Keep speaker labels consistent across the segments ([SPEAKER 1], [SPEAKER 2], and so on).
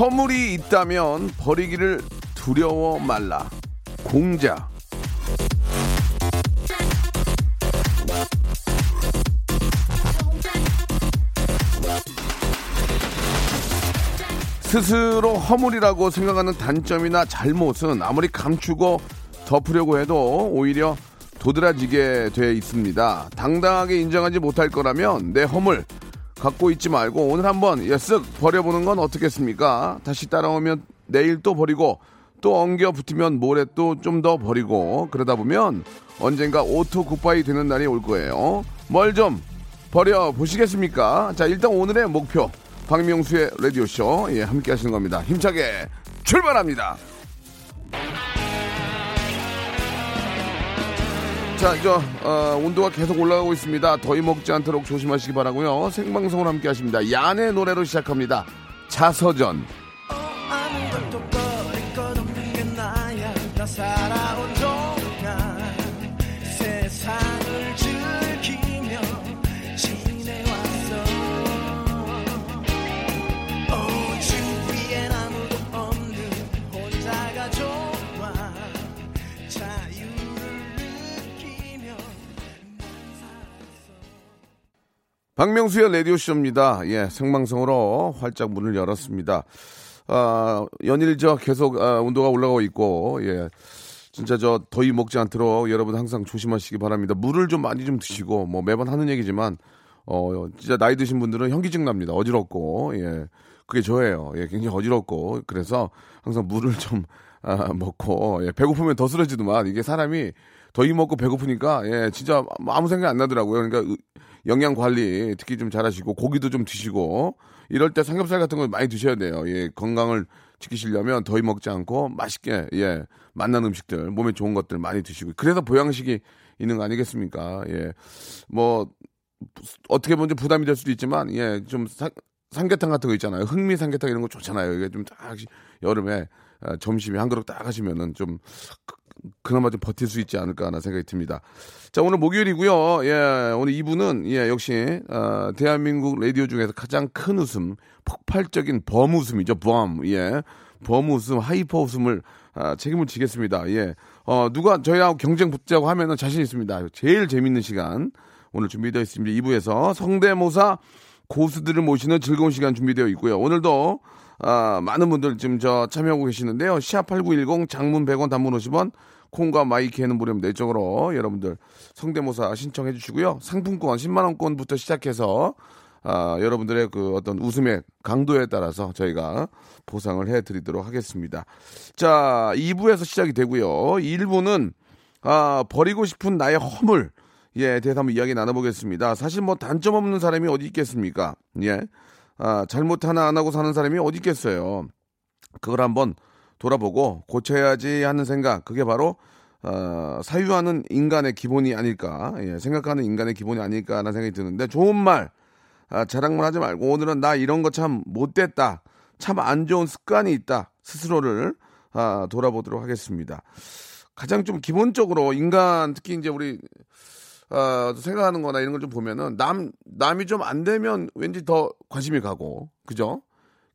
[SPEAKER 1] 허물이 있다면 버리기를 두려워 말라 공자 스스로 허물이라고 생각하는 단점이나 잘못은 아무리 감추고 덮으려고 해도 오히려 도드라지게 돼 있습니다. 당당하게 인정하지 못할 거라면 내 허물 갖고 있지 말고 오늘 한번 예, 쓱 버려보는 건 어떻겠습니까? 다시 따라오면 내일 또 버리고 또 엉겨 붙으면 모레 또 좀 더 버리고 그러다 보면 언젠가 auto goodbye 되는 날이 올 거예요. 뭘 좀 버려 보시겠습니까? 자 일단 오늘의 목표 박명수의 라디오 쇼 예, 함께 하시는 겁니다. 힘차게 출발합니다. 자, 저 어, 온도가 계속 올라가고 있습니다. 더위 먹지 않도록 조심하시기 바라고요. 생방송을 함께 하십니다. 야네 노래로 시작합니다. 자서전. 박명수의 라디오쇼입니다. 예, 생방송으로 활짝 문을 열었습니다. 아, 연일 저 계속 아, 온도가 올라가고 있고, 예. 진짜 저 더위 먹지 않도록 여러분 항상 조심하시기 바랍니다. 물을 좀 많이 좀 드시고, 뭐 매번 하는 얘기지만, 어, 진짜 나이 드신 분들은 현기증 납니다. 어지럽고, 예. 그게 저예요. 예, 굉장히 어지럽고. 그래서 항상 물을 좀, 아, 먹고, 예, 배고프면 더 쓰러지더만. 이게 사람이 더위 먹고 배고프니까, 예, 진짜 아무 생각 안 나더라고요. 그러니까 으- 영양 관리 특히 좀 잘하시고, 고기도 좀 드시고, 이럴 때 삼겹살 같은 거 많이 드셔야 돼요. 예, 건강을 지키시려면 더위 먹지 않고 맛있게, 예, 맛난 음식들, 몸에 좋은 것들 많이 드시고. 그래서 보양식이 있는 거 아니겠습니까? 예, 뭐, 어떻게 보면 좀 부담이 될 수도 있지만, 예, 좀 사- 삼계탕 같은 거 있잖아요. 흥미 삼계탕 이런 거 좋잖아요. 이게 좀 딱 여름에 아, 점심에 한 그릇 딱 하시면은 좀 그- 그나마 좀 버틸 수 있지 않을까 하는 생각이 듭니다. 자, 오늘 목요일이고요. 예, 오늘 2부는 예, 역시 어, 대한민국 라디오 중에서 가장 큰 웃음, 폭발적인 범 웃음이죠. 범. 예. 범 웃음, hyper 웃음을 아, 책임을 지겠습니다. 예. 어, 누가 저희하고 경쟁 붙자고 하면은 자신 있습니다. 제일 재밌는 시간 오늘 준비되어 있습니다. 2부에서 성대모사 고수들을 모시는 즐거운 시간 준비되어 있고요. 오늘도 아, 많은 분들 지금 저 참여하고 계시는데요. 시합 8910 장문 100원 단문 50원 콩과 마이키에는 무료입니다. 이쪽으로 여러분들 성대모사 신청해 주시고요. 상품권 10만 원권부터 시작해서 아, 여러분들의 그 어떤 웃음의 강도에 따라서 저희가 보상을 해 드리도록 하겠습니다. 자, 2부에서 시작이 되고요. 1부는 아, 버리고 싶은 나의 허물 예, 대해서 한번 이야기 나눠보겠습니다. 사실 뭐 단점 없는 사람이 어디 있겠습니까? 예. 아, 잘못 하나 안 하고 사는 사람이 어디 있겠어요. 그걸 한번 돌아보고 고쳐야지 하는 생각. 그게 바로, 어, 사유하는 인간의 기본이 아닐까. 예, 생각하는 인간의 기본이 아닐까라는 생각이 드는데 좋은 말, 아, 자랑만 하지 말고 오늘은 나 이런 거 참 못됐다. 참 안 좋은 습관이 있다. 스스로를 아, 돌아보도록 하겠습니다. 가장 좀 기본적으로 인간 특히 이제 우리 어, 생각하는 거나 이런 걸 좀 보면은 남 남이 좀 안 되면 왠지 더 관심이 가고 그죠?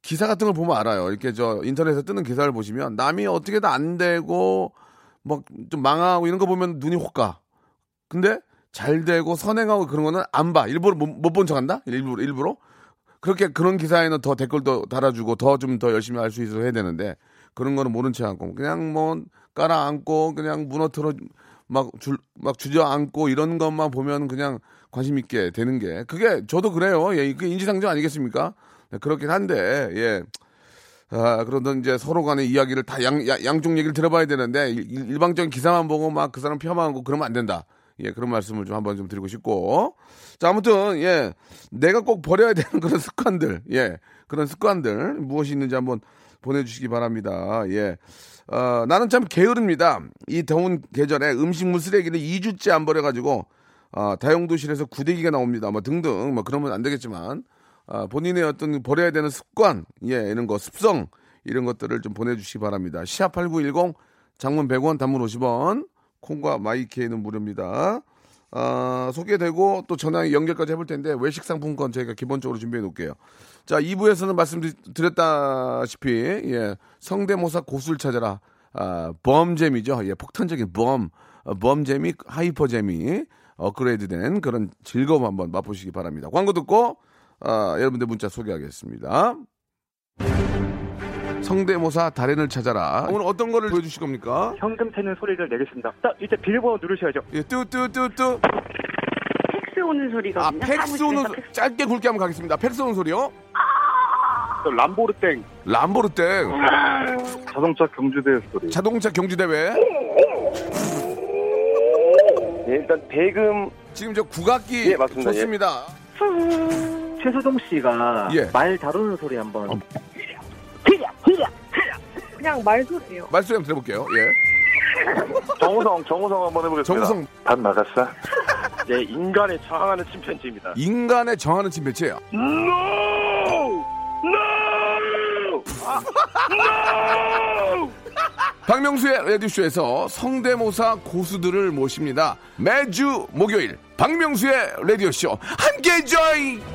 [SPEAKER 1] 기사 같은 걸 보면 알아요. 이렇게 저 인터넷에 뜨는 기사를 보시면 남이 어떻게든 안 되고 뭐좀 망하고 이런 거 보면 눈이 혹 가. 근데 잘 되고 선행하고 그런 거는 안 봐. 일부러 못 본 척한다. 일부러 일부러 그렇게 그런 기사에는 더 댓글도 달아주고 더 좀더 열심히 할 수 있어 해야 되는데 그런 거는 모른 체 않고 그냥 뭐 깔아앉고 그냥 무너뜨려 막, 줄, 막 주저앉고 이런 것만 보면 그냥 관심 있게 되는 게 그게 저도 그래요. 예, 그게 인지상정 아니겠습니까? 네, 그렇긴 한데 예. 아, 그러던 이제 서로 간의 이야기를 다 양, 양, 양쪽 얘기를 들어봐야 되는데 일, 일방적인 기사만 보고 막 그 사람 폄하하고 그러면 안 된다. 예, 그런 말씀을 좀 한번 좀 드리고 싶고. 자, 아무튼, 예, 내가 꼭 버려야 되는 그런 습관들, 예, 그런 습관들, 무엇이 있는지 한번 보내 주시기 바랍니다. 예. 어, 나는 참 게으릅니다. 이 더운 계절에 음식물 쓰레기를 2주째 안 버려 가지고, 아, 다용도실에서 구데기가 나옵니다. 뭐 등등, 뭐 그러면 안 되겠지만, 아, 본인의 어떤 버려야 되는 습관, 예, 이런 거, 습성, 이런 것들을 좀 보내주시기 바랍니다. 시합8910, 장문 100원, 단문 50원, 콩과 마이케이는 무료입니다. 아, 소개되고 또 전화 연결까지 해볼 텐데 외식 상품권 저희가 기본적으로 준비해 놓을게요. 자, 2부에서는 말씀드렸다시피 예, 성대모사 고수를 찾아라. 아, 범잼이죠. 예, 폭탄적인 범, 어, 범잼이 hyper잼이 업그레이드된 그런 즐거움 한번 맛보시기 바랍니다. 광고 듣고 아, 여러분들 문자 소개하겠습니다. 성대모사 달인을 찾아라. 오늘 어떤 거를 보여주실 겁니까?
[SPEAKER 2] 현금 채는 소리를 내겠습니다. 딱 이제 비밀번호 누르셔야죠.
[SPEAKER 1] 예, 뚜뚜뚜뚜.
[SPEAKER 3] 팩스 오는 소리가
[SPEAKER 1] 아, 팩스 오는 소- 짧게 굵게 한번 가겠습니다. 팩스 오는 소리요?
[SPEAKER 2] 람보르땡
[SPEAKER 1] 람보르땡.
[SPEAKER 2] 자동차 경주대 소리.
[SPEAKER 1] 자동차 경주대회.
[SPEAKER 2] 네, 일단 대금
[SPEAKER 1] 지금 저 국악기
[SPEAKER 2] 예, 맞습니다.
[SPEAKER 1] 좋습니다.
[SPEAKER 2] 최수종 씨가
[SPEAKER 1] 예.
[SPEAKER 2] 말 다루는 소리 한번.
[SPEAKER 1] 어.
[SPEAKER 3] 그냥 말소리예요.
[SPEAKER 1] 말소리 한번 들어볼게요. 예.
[SPEAKER 2] 정우성 정우성 한번 해보겠습니다.
[SPEAKER 1] 정우성
[SPEAKER 2] 밥 나갔어? 네, 인간에 저항하는 침팬지입니다.
[SPEAKER 1] 인간에 정하는 침배체예요. 박명수의 라디오쇼에서 성대모사 고수들을 모십니다. 매주 목요일 박명수의 라디오쇼 함께 join!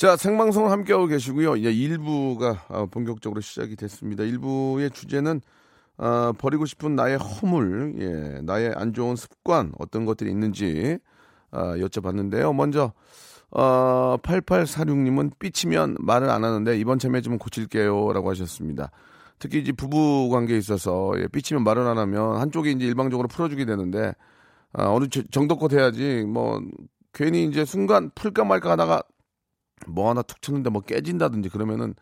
[SPEAKER 1] 자, 생방송을 함께하고 계시고요. 이제 1부가 어, 본격적으로 시작이 됐습니다. 1부의 주제는 어, 버리고 싶은 나의 허물, 예, 나의 안 좋은 습관, 어떤 것들이 있는지 어, 여쭤봤는데요. 먼저 어, 8846님은 삐치면 말을 안 하는데 이번 참에 좀 고칠게요 라고 하셨습니다. 특히 이제 부부 관계에 있어서 예, 삐치면 말을 안 하면 한쪽이 이제 일방적으로 풀어주게 되는데 아, 어느 저- 정도껏 해야지 뭐 괜히 이제 순간 풀까 말까 하다가 뭐 하나 툭 쳤는데 뭐 깨진다든지 그러면은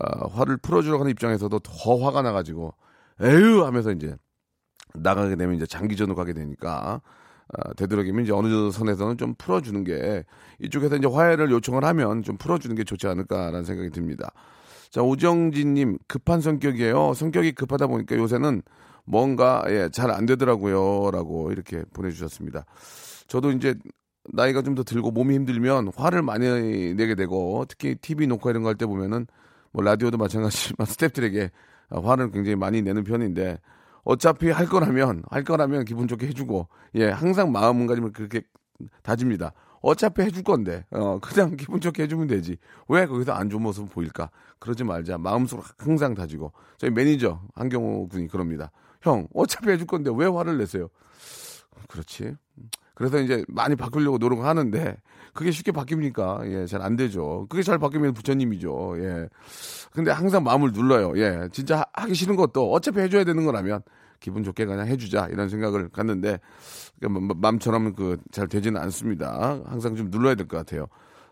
[SPEAKER 1] 아, 화를 풀어주러 가는 입장에서도 더 화가 나가지고 에휴 하면서 이제 나가게 되면 이제 장기전으로 가게 되니까 아, 되도록이면 이제 어느 정도 선에서는 좀 풀어주는 게 이쪽에서 이제 화해를 요청을 하면 좀 풀어주는 게 좋지 않을까라는 생각이 듭니다. 자 오정진님 급한 성격이에요. 성격이 급하다 보니까 요새는 뭔가 예, 잘 안 되더라고요라고 이렇게 보내주셨습니다. 저도 이제 나이가 좀 더 들고 몸이 힘들면 화를 많이 내게 되고 특히 TV 녹화 이런 거 할 때 보면은 뭐 라디오도 마찬가지지만 스태프들에게 화를 굉장히 많이 내는 편인데 어차피 할 거라면 할 거라면 기분 좋게 해주고 예 항상 마음가짐을 그렇게 다집니다. 어차피 해줄 건데 어 그냥 기분 좋게 해주면 되지 왜 거기서 안 좋은 모습 보일까 그러지 말자 마음속으로 항상 다지고 저희 매니저 한경호 군이 그럽니다. 형 어차피 해줄 건데 왜 화를 내세요? 그렇지. 그래서 이제 많이 바꾸려고 노력을 하는데 그게 쉽게 바뀝니까? 예, 잘 안 되죠. 그게 잘 바뀌면 부처님이죠. 예. 근데 항상 마음을 눌러요. 예. 진짜 하- 하기 싫은 것도 어차피 해줘야 되는 거라면 기분 좋게 그냥 해주자 이런 생각을 갖는데 그 마- 마- 마음처럼 그 잘 되지는 않습니다. 항상 좀 눌러야 될 것 같아요.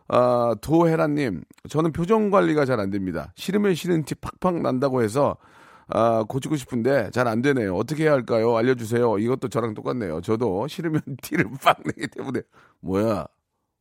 [SPEAKER 1] 아, 도혜라님, 저는 표정 관리가 잘 안 됩니다. 싫으면 싫은 티 팍팍 난다고 해서 아, 고치고 싶은데 잘 안 되네요. 어떻게 해야 할까요? 알려주세요. 이것도 저랑 똑같네요. 저도 싫으면 티를 빡 내기 때문에 뭐야?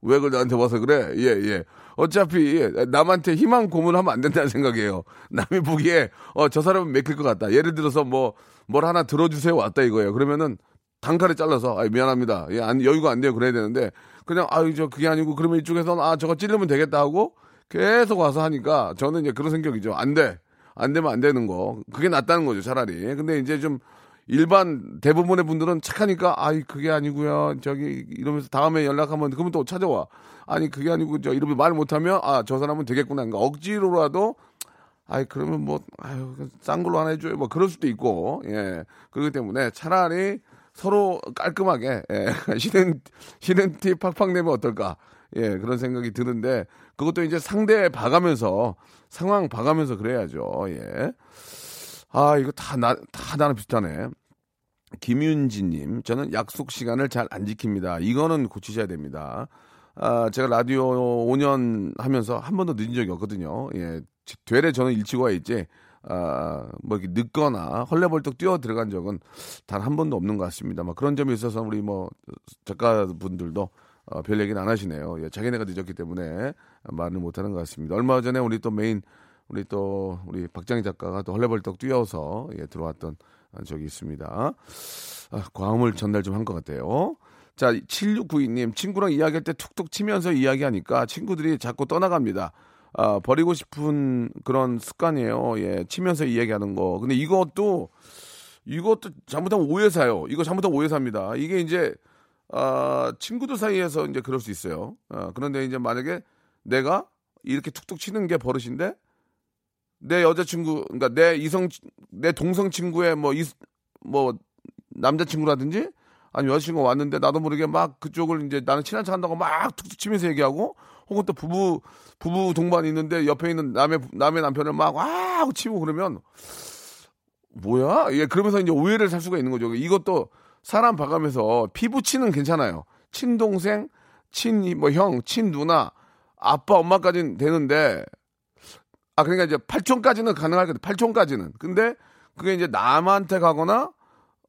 [SPEAKER 1] 왜 그걸 나한테 와서 그래? 예, 예. 어차피 남한테 희망 고문하면 안 된다는 생각이에요. 남이 보기에 어, 저 사람은 맥힐 것 같다. 예를 들어서 뭐 뭘 하나 들어주세요 왔다 이거예요. 그러면은 단칼에 잘라서 아 미안합니다. 예, 안, 여유가 안 돼요. 그래야 되는데 그냥 아유 저 그게 아니고 그러면 이쪽에서는 아 저거 찌르면 되겠다 하고 계속 와서 하니까 저는 이제 그런 생각이죠. 안 돼. 안 되면 안 되는 거. 그게 낫다는 거죠, 차라리. 근데 이제 좀 일반 대부분의 분들은 착하니까 아이 그게 아니고요. 저기 이러면서 다음에 연락하면 그러면 또 찾아와. 아니 그게 아니고 저 이러면 말 못하면 아 저 사람은 되겠구나. 그러니까 억지로라도 아이 그러면 뭐 아유 싼 걸로 하나 해줘요. 뭐 그럴 수도 있고 예 그렇기 때문에 차라리 서로 깔끔하게 예, 싫은 싫은 티 팍팍 내면 어떨까? 예, 그런 생각이 드는데 그것도 이제 상대 봐가면서 상황 봐가면서 그래야죠. 예. 아, 이거 다 나, 다 나랑 비슷하네. 김윤지님, 저는 약속 시간을 잘 안 지킵니다. 이거는 고치셔야 됩니다. 아, 제가 라디오 5년 하면서 한 번도 늦은 적이 없거든요. 예. 되레 저는 일치고 와 있지, 아, 뭐 이렇게 늦거나 헐레벌떡 뛰어 들어간 적은 단 한 번도 없는 것 같습니다. 뭐 그런 점이 있어서 우리 뭐 작가분들도 어, 별 얘기는 안 하시네요. 예, 자기네가 늦었기 때문에 말을 못 하는 것 같습니다. 얼마 전에 우리 또 메인, 우리 또 우리 박장희 작가가 또 헐레벌떡 뛰어서 예, 들어왔던 적이 있습니다. 아, 과음을 전달 좀 한 것 같아요. 자, 7692님, 친구랑 이야기할 때 툭툭 치면서 이야기하니까 친구들이 자꾸 떠나갑니다. 아, 버리고 싶은 그런 습관이에요. 예, 치면서 이야기하는 거. 근데 이것도, 이것도 잘못하면 오해사요. 이거 잘못하면 오해사입니다. 이게 이제, 아, 친구들 사이에서 이제 그럴 수 있어요. 아, 그런데 이제 만약에 내가 이렇게 툭툭 치는 게 버릇인데, 내 여자친구, 그러니까 내 이성, 내 동성 친구의 뭐, 이, 뭐, 남자친구라든지, 아니 여자친구가 왔는데 나도 모르게 막 그쪽을 이제 나는 친한 척 한다고 막 툭툭 치면서 얘기하고 혹은 또 부부 부부 동반이 있는데 옆에 있는 남의 남의 남편을 막 와 하고 치고 그러면 뭐야? 예, 그러면서 이제 오해를 살 수가 있는 거죠. 이것도 사람 봐가면서 피부 치는 괜찮아요. 친동생, 친 뭐 형, 친 누나, 아빠, 엄마까지는 되는데 아 그러니까 이제 팔촌까지는 가능할 거든 팔촌까지는. 근데 그게 이제 남한테 가거나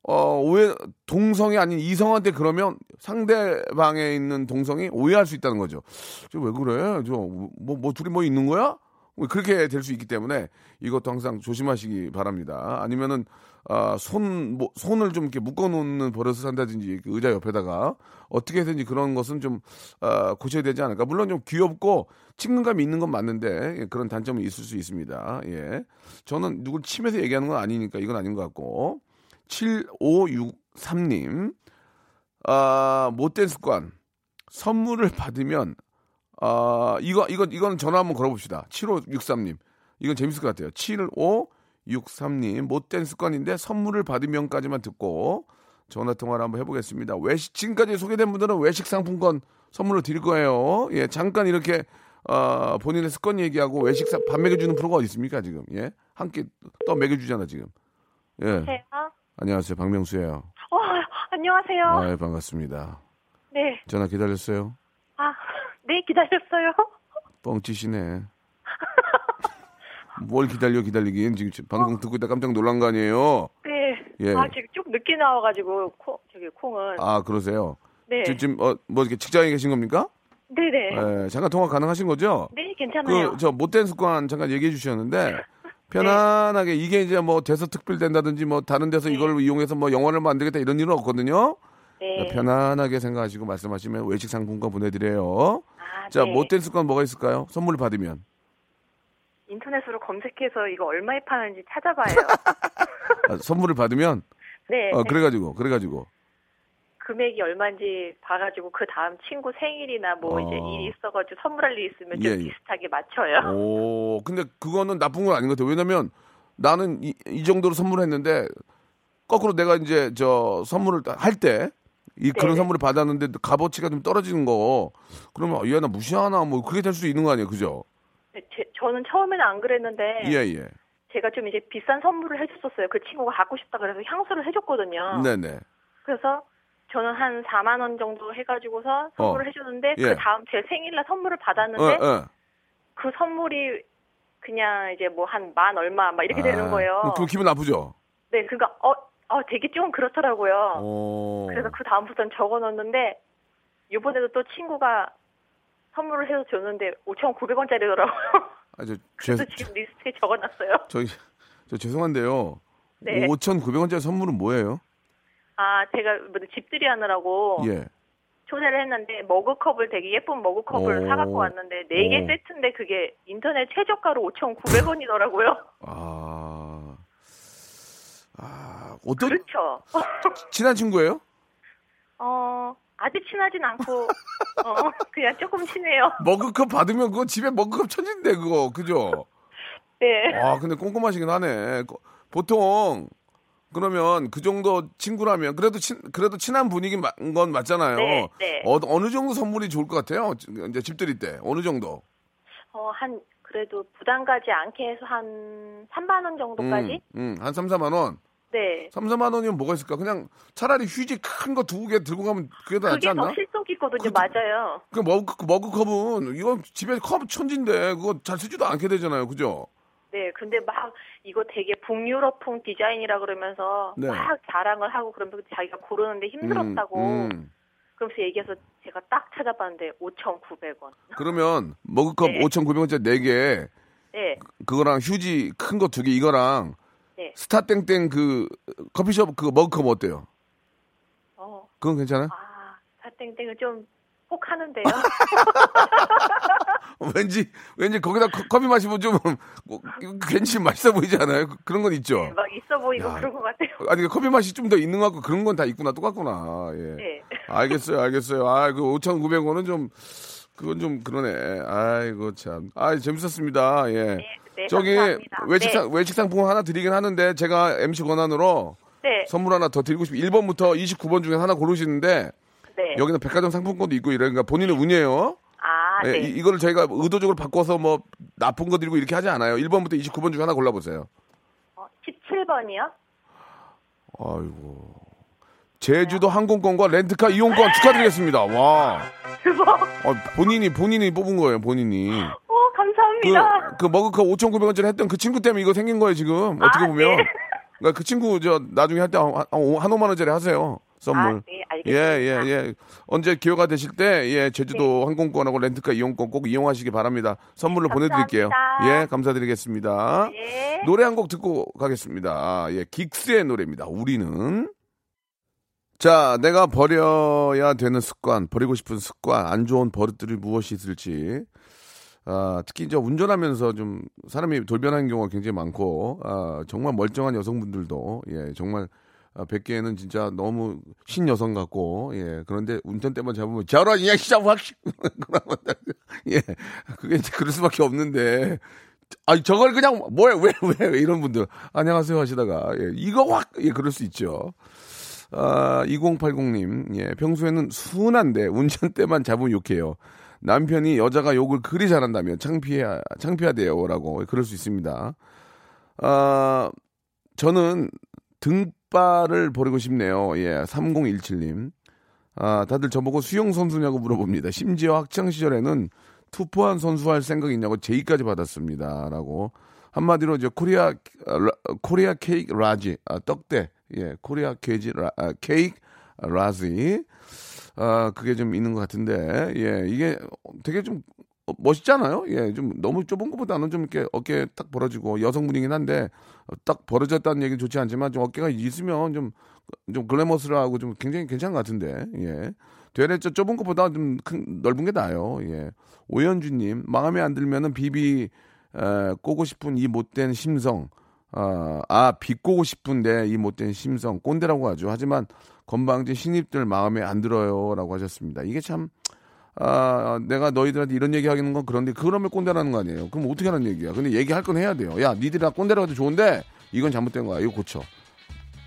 [SPEAKER 1] 어, 오해, 동성이 아닌 이성한테 그러면 상대방에 있는 동성이 오해할 수 있다는 거죠. 저 왜 그래? 저, 뭐, 뭐, 둘이 뭐 있는 거야? 뭐 그렇게 될 수 있기 때문에 이것도 항상 조심하시기 바랍니다. 아니면은, 아, 손, 뭐, 손을 좀 이렇게 묶어놓는 버릇을 산다든지 그 의자 옆에다가 어떻게 해든지 그런 것은 좀, 아, 고쳐야 되지 않을까. 물론 좀 귀엽고 친근감이 있는 건 맞는데 예, 그런 단점이 있을 수 있습니다. 예. 저는 누굴 치면서 얘기하는 건 아니니까 이건 아닌 것 같고. 7563님, 아, 못된 습관. 선물을 받으면, 아, 이거, 이거, 이건 전화 한번 걸어봅시다. 7563님. 이건 재밌을 것 같아요. 7563님. 못된 습관인데 선물을 받으면까지만 듣고 전화 통화를 한번 해보겠습니다. 외식, 지금까지 소개된 분들은 외식 상품권 선물로 드릴 거예요. 예, 잠깐 이렇게, 어, 본인의 습관 얘기하고 외식 사, 밥 먹여주는 프로가 어디 있습니까, 지금? 예? 한끼또 먹여주잖아, 지금. 예.
[SPEAKER 4] 안녕하세요.
[SPEAKER 1] 안녕하세요. 박명수예요.
[SPEAKER 4] 어, 안녕하세요.
[SPEAKER 1] 아, 예, 반갑습니다.
[SPEAKER 4] 네.
[SPEAKER 1] 전화 기다렸어요?
[SPEAKER 4] 아, 네, 기다렸어요.
[SPEAKER 1] 뻥치시네. 뭘 기다려 기다리긴 지금 방송 듣고 있다 깜짝 놀란 거 아니에요?
[SPEAKER 4] 네.
[SPEAKER 1] 예.
[SPEAKER 4] 아, 지금 좀 늦게 나와가지고, 콩, 저기, 콩은.
[SPEAKER 1] 아 그러세요?
[SPEAKER 4] 네.
[SPEAKER 1] 지금, 어, 뭐 이렇게 직장에 계신 겁니까?
[SPEAKER 4] 네네.
[SPEAKER 1] 예, 잠깐 통화 가능하신 거죠?
[SPEAKER 4] 네, 괜찮아요.
[SPEAKER 1] 그 저 못된 습관 잠깐 얘기해 주셨는데 편안하게 이게 이제 뭐 대서특필 된다든지 뭐 다른 데서 이걸 이용해서 뭐 영화를 만들겠다 이런 일은 없거든요.
[SPEAKER 4] 네.
[SPEAKER 1] 편안하게 생각하시고 말씀하시면 외식 상품권 보내드려요.
[SPEAKER 4] 아,
[SPEAKER 1] 자,
[SPEAKER 4] 네.
[SPEAKER 1] 못된 습관 뭐가 있을까요? 선물 받으면.
[SPEAKER 4] 인터넷으로 검색해서 이거 얼마에 파는지 찾아봐요.
[SPEAKER 1] 아, 선물을 받으면
[SPEAKER 4] 네.
[SPEAKER 1] 어 그래가지고 그래가지고
[SPEAKER 4] 금액이 얼마인지 봐가지고 그 다음 친구 생일이나 뭐
[SPEAKER 1] 어.
[SPEAKER 4] 이제 일이 있어가지고 선물할 일 있으면 좀
[SPEAKER 1] 예, 예.
[SPEAKER 4] 비슷하게 맞춰요.
[SPEAKER 1] 오 근데 그거는 나쁜 건 아닌 것 같아요 왜냐면 나는 이, 이 정도로 선물했는데 거꾸로 내가 이제 저 선물을 할 때 이 그런
[SPEAKER 4] 네네.
[SPEAKER 1] 선물을 받았는데 값어치가 좀 떨어지는 거 그러면 얘나 무시하나 뭐 그게 될수 있는 거 아니에요 그죠
[SPEAKER 4] 네, 제- 저는 처음에는 안 그랬는데
[SPEAKER 1] 예 예
[SPEAKER 4] 제가 좀 이제 비싼 선물을 해줬었어요. 그 친구가 갖고 싶다 그래서 향수를 해줬거든요.
[SPEAKER 1] 네네
[SPEAKER 4] 그래서 저는 한 4만 원 정도 해가지고서 선물을
[SPEAKER 1] 어.
[SPEAKER 4] 해줬는데
[SPEAKER 1] 예.
[SPEAKER 4] 그 다음 제 생일날 선물을
[SPEAKER 1] 어,
[SPEAKER 4] 받았는데
[SPEAKER 1] 어.
[SPEAKER 4] 그 선물이 그냥 이제 뭐 한 만 얼마 막 이렇게 되는 거예요.
[SPEAKER 1] 그 기분 나쁘죠
[SPEAKER 4] 네, 그러니까 어, 어 되게 좀 그렇더라고요.
[SPEAKER 1] 오.
[SPEAKER 4] 그래서 그 다음부터는 적어 놓는데 이번에도 또 친구가 선물을 해서 줬는데 5,900원짜리더라고요.
[SPEAKER 1] 아, 저, 죄,
[SPEAKER 4] 그래서 지금 리스트에 적어놨어요.
[SPEAKER 1] 저기 저 죄송한데요
[SPEAKER 4] 네.
[SPEAKER 1] 5,900원짜리 선물은 뭐예요?
[SPEAKER 4] 아, 제가 뭐 집들이 하느라고
[SPEAKER 1] 예.
[SPEAKER 4] 초대를 했는데 머그컵을 되게 예쁜 머그컵을
[SPEAKER 1] 오.
[SPEAKER 4] 사갖고 왔는데 네개
[SPEAKER 1] 오.
[SPEAKER 4] 세트인데 그게 인터넷 최저가로 5,900원이더라고요.
[SPEAKER 1] 아. 아, 어떤
[SPEAKER 4] 그렇죠.
[SPEAKER 1] 친한 친구예요?
[SPEAKER 4] 어, 아주 친하진 않고 어, 그냥 조금 친해요.
[SPEAKER 1] 머그컵 받으면 그거 집에 머그컵 천진데 그거 그죠?
[SPEAKER 4] 네.
[SPEAKER 1] 아 근데 꼼꼼하시긴 하네. 거- 보통 그러면 그 정도 친구라면 그래도 친 그래도 친한 분위기 건 맞잖아요.
[SPEAKER 3] 네, 네.
[SPEAKER 1] 어, 어느 정도 선물이 좋을 것 같아요? 이제 집 들일 때 어느 정도?
[SPEAKER 3] 어, 한 그래도 부담 가지 않게 해서 한 3만 원 정도까지?
[SPEAKER 1] 음, 음, 한 3, 4만 원.
[SPEAKER 3] 네.
[SPEAKER 1] 3, 4만 원이면 뭐가 있을까? 그냥 차라리 휴지 큰 거 두 개 들고 가면 그게 더 낫지
[SPEAKER 3] 그게
[SPEAKER 1] 않나?
[SPEAKER 3] 더 실속 있거든요.
[SPEAKER 1] 그치.
[SPEAKER 3] 맞아요.
[SPEAKER 1] 그 머그 머그컵은 이거 집에 컵 천진데 그거 잘 쓰지도 않게 되잖아요. 그죠?
[SPEAKER 3] 네, 근데 막 이거 되게 북유럽풍 디자인이라 그러면서
[SPEAKER 1] 네.
[SPEAKER 3] 막 자랑을 하고 그러면서 자기가 고르는데 힘들었다고
[SPEAKER 1] 음, 음.
[SPEAKER 3] 그러면서 얘기해서 제가 딱 찾아봤는데 5,900원.
[SPEAKER 1] 그러면 머그컵
[SPEAKER 3] 네.
[SPEAKER 1] 5,900원짜리 4개
[SPEAKER 3] 네,
[SPEAKER 1] 그거랑 휴지 큰 거 두 개 이거랑
[SPEAKER 3] 네.
[SPEAKER 1] 스타땡땡 그 커피숍 그 머그컵 어때요?
[SPEAKER 3] 어,
[SPEAKER 1] 그건 괜찮아요?
[SPEAKER 3] 아, 사땡땡은 좀 혹하는데요.
[SPEAKER 1] 왠지 왠지 거기다 커- 커피 마시면 좀 뭐, 괜히 맛있어 보이지 않아요? 그- 그런 건 있죠.
[SPEAKER 3] 막 있어 보이고
[SPEAKER 1] 야.
[SPEAKER 3] 그런 것 같아요.
[SPEAKER 1] 아니 커피 맛이 좀 더 있는 것 같고 그런 건 다 있구나 똑같구나. 예.
[SPEAKER 3] 네.
[SPEAKER 1] 알겠어요, 알겠어요. 아, 그 5,900원은 좀 그건 좀 그러네. 아이고 참. 아, 재밌었습니다. 예.
[SPEAKER 3] 네, 네,
[SPEAKER 1] 저기
[SPEAKER 3] 감사합니다.
[SPEAKER 1] 외식상 외식 상품 하나 드리긴 하는데 제가 MC 권한으로
[SPEAKER 3] 네,
[SPEAKER 1] 선물 하나 더 드리고 싶. 1번부터 29번 중에 하나 고르시는데
[SPEAKER 3] 네.
[SPEAKER 1] 여기는 백화점 상품권도 있고 이러니까 본인의 운이에요.
[SPEAKER 3] 아,
[SPEAKER 1] 예,
[SPEAKER 3] 네.
[SPEAKER 1] 이, 이거를 저희가 의도적으로 바꿔서 뭐 나쁜 거 드리고 이렇게 하지 않아요. 1번부터 29번 중에 하나 골라보세요.
[SPEAKER 3] 어, 17번이요?
[SPEAKER 1] 아이고. 제주도 항공권과 렌트카 이용권 축하드리겠습니다. 와.
[SPEAKER 3] 대박.
[SPEAKER 1] 어, 본인이 본인이 뽑은 거예요. 본인이.
[SPEAKER 3] 어, 감사합니다.
[SPEAKER 1] 그, 그 머그컵 5,900원짜리 했던 그 친구 때문에 이거 생긴 거예요, 지금. 어떻게
[SPEAKER 3] 아,
[SPEAKER 1] 보면.
[SPEAKER 3] 네.
[SPEAKER 1] 그러니까 그 친구 저 나중에 할 때 한, 한 5만 원짜리 하세요. 선물.
[SPEAKER 3] 아, 네, 알겠습니다.
[SPEAKER 1] 예, 예, 예. 언제 기회가 되실 때, 예, 제주도 항공권하고 렌트카 이용권 꼭 이용하시기 바랍니다. 선물로
[SPEAKER 3] 네,
[SPEAKER 1] 보내드릴게요. 예, 감사드리겠습니다.
[SPEAKER 3] 네.
[SPEAKER 1] 노래 한 곡 듣고 가겠습니다. 예, 긱스의 노래입니다. 우리는. 자, 내가 버려야 되는 습관, 버리고 싶은 습관, 안 좋은 버릇들이 무엇이 있을지. 아, 특히 이제 운전하면서 좀 사람이 돌변하는 경우가 굉장히 많고, 아, 정말 멀쩡한 여성분들도, 예, 정말, 아, 뵙기에는 진짜 너무 신 여성 같고, 예, 그런데 운전대만 잡으면, 저런, 이야, 시작, 확, 예, 그게 이제 그럴 수밖에 없는데, 아, 저걸 그냥, 뭐야, 왜, 왜, 왜, 이런 분들, 안녕하세요 하시다가, 예, 이거 확, 예, 그럴 수 있죠. 아, 2080님, 예, 평소에는 순한데 운전대만 잡으면 욕해요. 남편이 여자가 욕을 그리 잘한다면 창피해, 창피하대요 라고 그럴 수 있습니다. 아, 저는 등발을 버리고 싶네요. 예, 3017님. 아, 다들 저보고 수영 선수냐고 물어봅니다. 심지어 학창 시절에는 투포한 선수 할 생각 있냐고 제의까지 받았습니다. 라고. 한마디로 이제 Korea, Korea cake large, 아, 떡대, 예, Korea cake, 라, 아, 케이크 large. 아, 그게 좀 있는 것 같은데, 예, 이게 되게 좀 멋있잖아요. 예, 좀 너무 좁은 것보다는 좀 이렇게 어깨 딱 벌어지고 여성분이긴 한데 딱 벌어졌다는 얘기는 좋지 않지만 좀 어깨가 있으면 좀 좀 glamorous하고 좀 굉장히 괜찮은 것 같은데, 예. 되레 저 좁은 것보다 좀 큰, 넓은 게 나아요. 예. 오현주님, 마음에 안 들면은 비비, 에, 꼬고 싶은 이 못된 심성, 아, 아, 비꼬고 싶은데 이 못된 심성, 꼰대라고 하죠. 하지만 건방진 신입들 마음에 안 들어요. 라고 하셨습니다. 이게 참, 아, 내가 너희들한테 이런 얘기 하는 건 그런데 그러면 꼰대라는 거 아니에요. 그럼 어떻게 하는 얘기야? 근데 얘기할 건 해야 돼요. 야, 니들아 꼰대라고 해도 좋은데 이건 잘못된 거야. 이거 고쳐.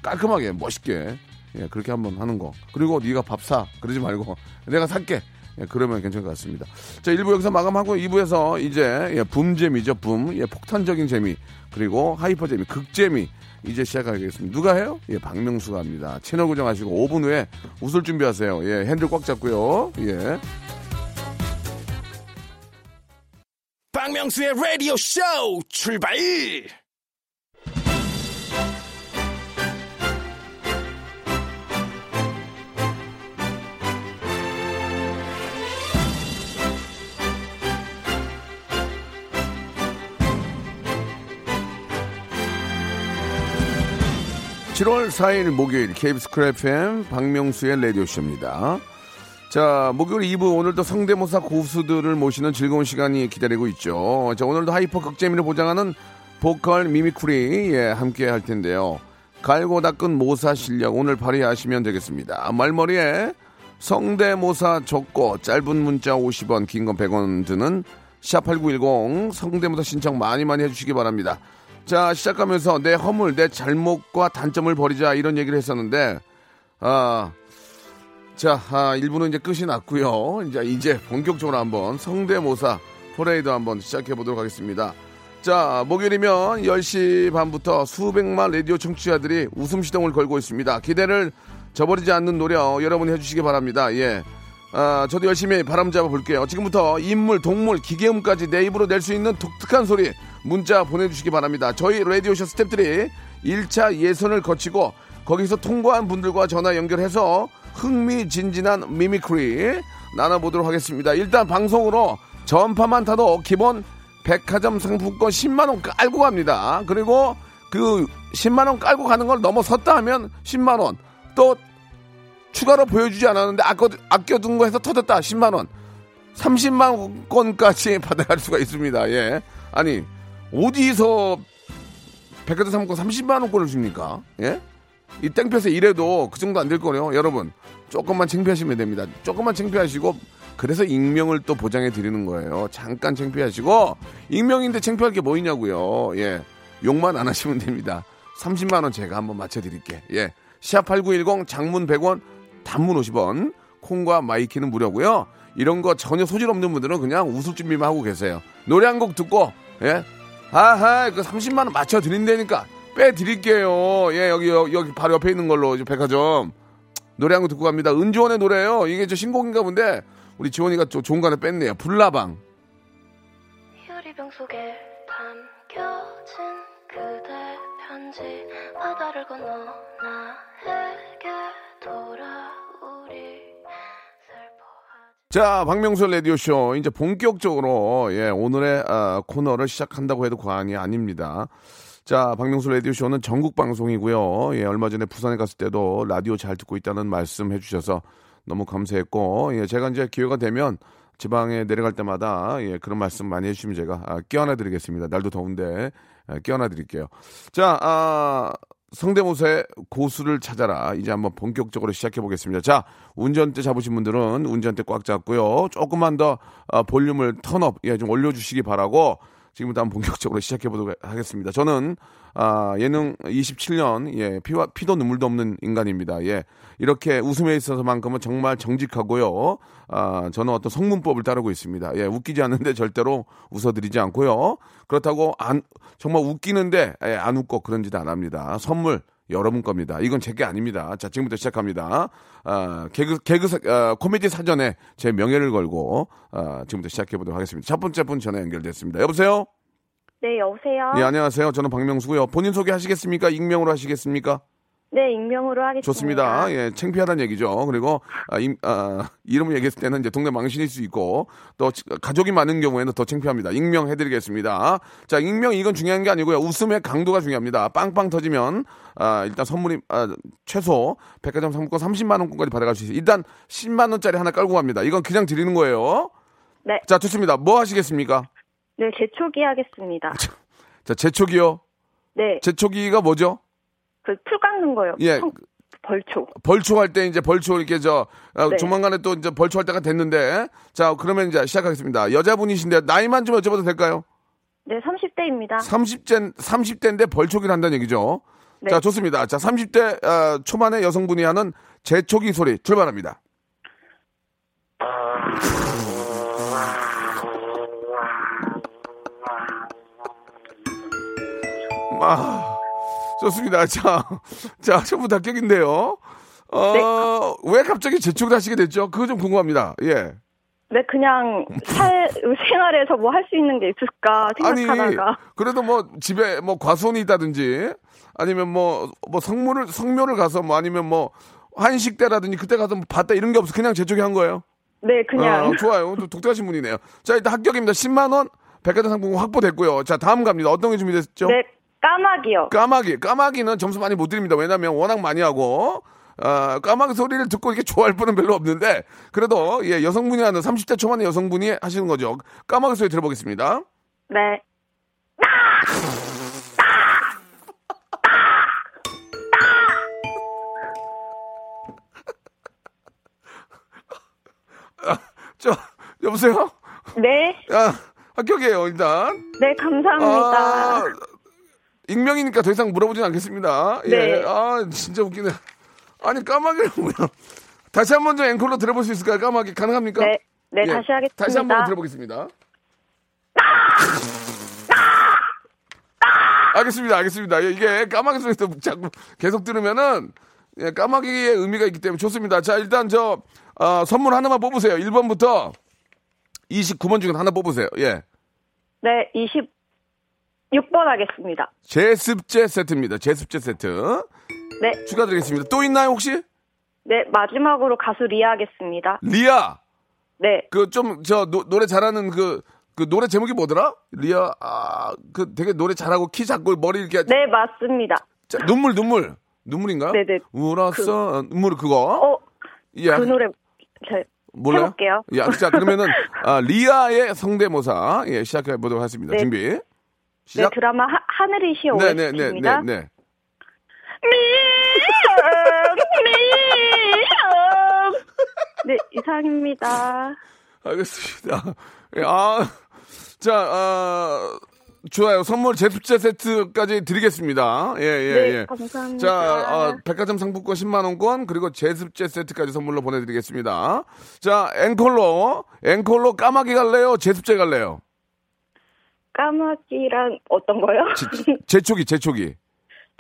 [SPEAKER 1] 깔끔하게 멋있게 예, 그렇게 한번 하는 거. 그리고 네가 밥 사. 그러지 말고 내가 살게. 예, 그러면 괜찮을 것 같습니다. 자, 1부 여기서 마감하고 2부에서 이제 예, 붐재미죠. 붐. 예, 폭탄적인 재미. 그리고 hyper 재미, 극재미. 이제 시작하겠습니다. 누가 해요? 예, 박명수가 합니다. 채널 고정하시고 5분 후에 웃을 준비하세요. 예, 핸들 꽉 잡고요. 예.
[SPEAKER 5] 박명수의 라디오 쇼 출발!
[SPEAKER 1] 칠월 4일 목요일 KBS 쿨 FM 박명수의 라디오쇼입니다. 자, 목요일 2부 오늘도 성대모사 고수들을 모시는 즐거운 시간이 기다리고 있죠. 자, 오늘도 hyper 극재미를 보장하는 vocal mimicry 예, 함께 할 텐데요. 갈고 닦은 모사 실력 오늘 발휘하시면 되겠습니다. 말머리에 성대모사 적고 짧은 문자 50원, 긴 건 100원 드는 샵8910 성대모사 신청 많이 많이 해주시기 바랍니다. 자, 시작하면서 내 허물, 내 잘못과 단점을 버리자 이런 얘기를 했었는데, 아, 자, 아, 1부는 이제 끝이 났고요. 이제, 이제 본격적으로 한번 성대모사 퍼레이드 한번 시작해 보도록 하겠습니다. 자, 목요일이면 10시 반부터 수백만 라디오 청취자들이 웃음 시동을 걸고 있습니다. 기대를 저버리지 않는 노력 여러분이 해주시기 바랍니다. 예. 아, 저도 열심히 바람 잡아 볼게요. 지금부터 인물, 동물, 기계음까지 내 입으로 낼 수 있는 독특한 소리 문자 보내주시기 바랍니다. 저희 라디오쇼 스탭들이 1차 예선을 거치고 거기서 통과한 분들과 전화 연결해서 흥미진진한 mimicry 나눠보도록 하겠습니다. 일단 방송으로 전파만 타도 기본 백화점 상품권 10만원 깔고 갑니다. 그리고 그 10만원 깔고 가는 걸 넘어섰다 하면 10만원 또 추가로 보여주지 않았는데 아껴, 아껴둔 거 해서 터졌다 10만원 30만 원까지 받아갈 수가 있습니다. 예. 아니 어디서 백화점 상품권 30만 원권을 줍니까? 예? 이 땡볕에 이래도 그 정도 안 될 거네요. 여러분 조금만 창피하시면 됩니다. 조금만 창피하시고 그래서 익명을 또 보장해 드리는 거예요. 잠깐 창피하시고 익명인데 창피할 게 뭐 있냐고요. 예. 욕만 안 하시면 됩니다. 30만 원 제가 한번 맞춰 드릴게. 예. 샵8910 장문 100원 단문 50원 콩과 마이키는 무료고요. 이런 거 전혀 소질 없는 분들은 그냥 웃을 준비만 하고 계세요. 노래 한 곡 듣고 예. 아하 그 30만 원 맞춰 드린다니까 빼 드릴게요. 예, 여기 여기, 바로 옆에 있는 걸로 이제 백화점 노래 한 곡 듣고 갑니다. 은지원의 노래예요. 이게 저 신곡인가 본데 우리 지원이가 거 하나 뺐네요. 불나방.
[SPEAKER 6] 유리병 속에 담겨진 그대 편지 바다를 건너 나에게
[SPEAKER 1] 자, 박명수 라디오쇼. 이제 본격적으로, 예, 오늘의 아, 코너를 시작한다고 해도 과언이 아닙니다. 자, 박명수 라디오쇼는 전국 방송이고요. 예, 얼마 전에 부산에 갔을 때도 라디오 잘 듣고 있다는 말씀 해주셔서 너무 감사했고, 예, 제가 이제 기회가 되면 지방에 내려갈 때마다, 예, 그런 말씀 많이 해주시면 제가 아, 끼워놔 드리겠습니다. 날도 더운데, 아, 끼워놔 드릴게요. 자, 아, 성대모사의 고수를 찾아라. 이제 한번 본격적으로 시작해 보겠습니다. 자, 운전대 잡으신 분들은 운전대 꽉 잡고요. 조금만 더 아, 볼륨을 턴업, 예, 좀 올려주시기 바라고 지금부터 한번 본격적으로 시작해 보도록 하겠습니다. 저는 아, 예능 27년 예, 피와 피도 눈물도 없는 인간입니다. 예. 이렇게 웃음에 있어서만큼은 정말 정직하고요. 아, 저는 어떤 성문법을 따르고 있습니다. 예, 웃기지 않는데 절대로 웃어드리지 않고요. 그렇다고 안 정말 웃기는데 예, 안 웃고 그런 짓 안 합니다. 선물 여러분 겁니다. 이건 제게 아닙니다. 자, 지금부터 시작합니다. 아, 개그, 개그, 사- 아, 코미디 사전에 제 명예를 걸고, 아, 지금부터 시작해 보도록 하겠습니다. 첫 번째 분 전화 연결됐습니다. 여보세요?
[SPEAKER 3] 네, 여보세요?
[SPEAKER 1] 예, 안녕하세요. 저는 박명수고요. 본인 소개 하시겠습니까? 익명으로 하시겠습니까?
[SPEAKER 3] 네, 익명으로 하겠습니다.
[SPEAKER 1] 좋습니다. 예, 창피하다는 얘기죠. 그리고 아, 임, 아, 이름을 얘기했을 때는 이제 동네 망신일 수 있고 또 지- 가족이 많은 경우에는 더 창피합니다. 익명 해드리겠습니다. 자, 익명 이건 중요한 게 아니고요. 웃음의 강도가 중요합니다. 빵빵 터지면 아, 일단 선물이 아, 최소 백화점 상품권 30만 원권까지 받아갈 수 있어요. 일단 10만 원짜리 하나 깔고 갑니다. 이건 그냥 드리는 거예요.
[SPEAKER 3] 네,
[SPEAKER 1] 자, 좋습니다. 뭐 하시겠습니까?
[SPEAKER 3] 네, 재초기 하겠습니다.
[SPEAKER 1] 자, 제초기요.
[SPEAKER 3] 네,
[SPEAKER 1] 제초기가 뭐죠?
[SPEAKER 3] 그 풀 깎는 거요.
[SPEAKER 1] 예.
[SPEAKER 3] 청- 벌초.
[SPEAKER 1] 벌초 할 때 이제 벌초 이렇게 저 어,
[SPEAKER 3] 네.
[SPEAKER 1] 조만간에 또 이제 벌초 할 때가 됐는데 자 그러면 이제 시작하겠습니다. 여자분이신데 나이만 좀 여쭤봐도 될까요?
[SPEAKER 3] 네, 30대입니다.
[SPEAKER 1] 30대 30대인데 벌초기를 한다는 얘기죠.
[SPEAKER 3] 네.
[SPEAKER 1] 자 좋습니다. 자 30대 어, 초반의 여성분이 하는 재초기 소리 출발합니다. 아 좋습니다. 자, 자 전부 다 격인데요. 어,
[SPEAKER 3] 네.
[SPEAKER 1] 왜 갑자기 재촉을 하시게 됐죠? 그거 좀 궁금합니다. 예.
[SPEAKER 3] 네, 그냥 살, 생활에서 뭐 할 수 있는 게 있을까
[SPEAKER 1] 아니,
[SPEAKER 3] 생각하다가.
[SPEAKER 1] 그래도 뭐 집에 뭐 과수원이 있다든지 아니면 뭐, 뭐 성물을, 성묘를 가서 뭐 아니면 뭐 한식 때라든지 그때 가서 뭐 봤다 이런 게 없어. 그냥 재촉이 한 거예요.
[SPEAKER 3] 네, 그냥.
[SPEAKER 1] 어, 좋아요. 또 독특하신 분이네요. 자, 일단 합격입니다. 10만 원 백화점 상품권 확보됐고요. 자, 다음 갑니다. 어떤 게 준비됐죠?
[SPEAKER 3] 네, 까마귀요.
[SPEAKER 1] 까마귀. 까마귀는 점수 많이 못 드립니다. 왜냐면 워낙 많이 하고, 아, 까마귀 소리를 듣고 이렇게 좋아할 분은 별로 없는데, 그래도, 예, 여성분이 하는 30대 초반의 여성분이 하시는 거죠. 까마귀 소리 들어보겠습니다.
[SPEAKER 3] 네.
[SPEAKER 1] 저, 여보세요?
[SPEAKER 3] 네,
[SPEAKER 1] 아, 합격이에요, 일단.
[SPEAKER 3] 네, 감사합니다.
[SPEAKER 1] 아, 익명이니까 더 이상 물어보진 않겠습니다. 예.
[SPEAKER 3] 네.
[SPEAKER 1] 아, 진짜 웃기네. 아니, 까마귀를 뭐야. 다시 한 번 좀 앵콜로 들어볼 수 있을까요? 까마귀 가능합니까?
[SPEAKER 3] 네, 네
[SPEAKER 1] 예,
[SPEAKER 3] 다시 하겠습니다.
[SPEAKER 1] 다시 한 번 들어보겠습니다. 알겠습니다, 알겠습니다. 예, 이게 까마귀 소리도 자꾸 계속 들으면은 예, 까마귀의 의미가 있기 때문에 좋습니다. 자, 일단 저 어, 선물 하나만 뽑으세요. 1번부터 29번 중에 하나 뽑으세요. 예.
[SPEAKER 3] 네, 26번 하겠습니다.
[SPEAKER 1] 제습제 세트입니다. 제습제 세트.
[SPEAKER 3] 네,
[SPEAKER 1] 축하드리겠습니다. 또 있나요, 혹시?
[SPEAKER 3] 네 마지막으로 가수 리아 하겠습니다.
[SPEAKER 1] 리아.
[SPEAKER 3] 네,
[SPEAKER 1] 그 좀저 노래 잘하는 그 그 노래 제목이 뭐더라? 리아 아 그 되게 노래 잘하고 키 작고 머리 이렇게
[SPEAKER 3] 네 맞습니다.
[SPEAKER 1] 자, 눈물 눈물 눈물인가요?
[SPEAKER 3] 네네.
[SPEAKER 1] 울었어 눈물 그거
[SPEAKER 3] 어,
[SPEAKER 1] 예
[SPEAKER 3] 그 노래 제
[SPEAKER 1] 몰라요?
[SPEAKER 3] 해볼게요.
[SPEAKER 1] 예, 자 그러면은 아, 리아의 성대모사 예 시작해 보도록 하겠습니다.
[SPEAKER 3] 네.
[SPEAKER 1] 준비
[SPEAKER 3] 네
[SPEAKER 1] 시작.
[SPEAKER 3] 드라마 하, 하늘이 시어 OST입니다.
[SPEAKER 1] 네네 네 네 네.
[SPEAKER 3] 네 이상입니다.
[SPEAKER 1] 알겠습니다. 예, 아, 자, 아, 좋아요. 선물 제습제 세트까지 드리겠습니다. 예, 예,
[SPEAKER 3] 네
[SPEAKER 1] 예.
[SPEAKER 3] 감사합니다.
[SPEAKER 1] 자, 어, 백화점 상품권 10만원권, 그리고 제습제 세트까지 선물로 보내드리겠습니다. 자, 앵콜로, 앵콜로 까마귀 갈래요? 제습제 갈래요?
[SPEAKER 3] 까마귀랑 어떤 거요?
[SPEAKER 1] 제 초기, 제초기.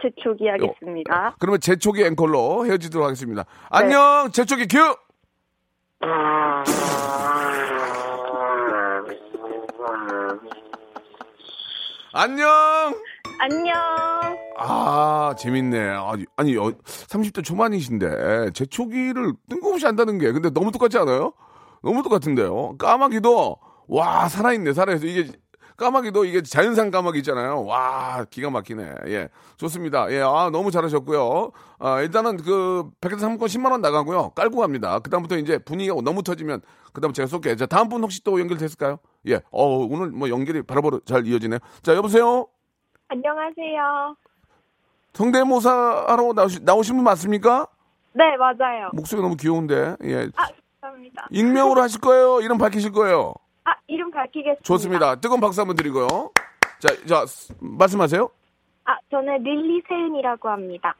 [SPEAKER 3] 제초기 하겠습니다.
[SPEAKER 1] 그러면 제초기 앵콜로 헤어지도록 하겠습니다. 안녕, 제초기 큐! 안녕!
[SPEAKER 3] 안녕.
[SPEAKER 1] 아, 재밌네. 아니, 아니, 어, 30대 초반이신데, 제초기를 뜬금없이 한다는 게, 근데 너무 똑같지 않아요? 너무 똑같은데요? 까마귀도, 와, 살아있네, 살아있어. 이게, 까마귀도 이게 자연산 까마귀 있잖아요. 와, 기가 막히네. 예. 좋습니다. 예, 아, 너무 잘하셨고요. 아, 일단은 그, 백화점 상품권 10만 원 나가고요. 깔고 갑니다. 그다음부터 이제 분위기가 너무 터지면, 그다음 제가 쏠게요. 자, 다음 분 혹시 또 연결됐을까요? 예. 어 오늘 뭐 연결이 바로바로 잘 이어지네요. 자, 여보세요?
[SPEAKER 3] 안녕하세요.
[SPEAKER 1] 성대모사 하러 나오시, 나오신 분 맞습니까?
[SPEAKER 3] 네 맞아요.
[SPEAKER 1] 목소리 너무 귀여운데. 예.
[SPEAKER 3] 아 감사합니다.
[SPEAKER 1] 익명으로 하실 거예요? 이름 밝히실 거예요?
[SPEAKER 3] 아 이름 밝히겠습니다.
[SPEAKER 1] 좋습니다. 뜨거운 박수 한번 드리고요. 자, 자, 스- 말씀하세요.
[SPEAKER 3] 아 저는 릴리 세은이라고 합니다.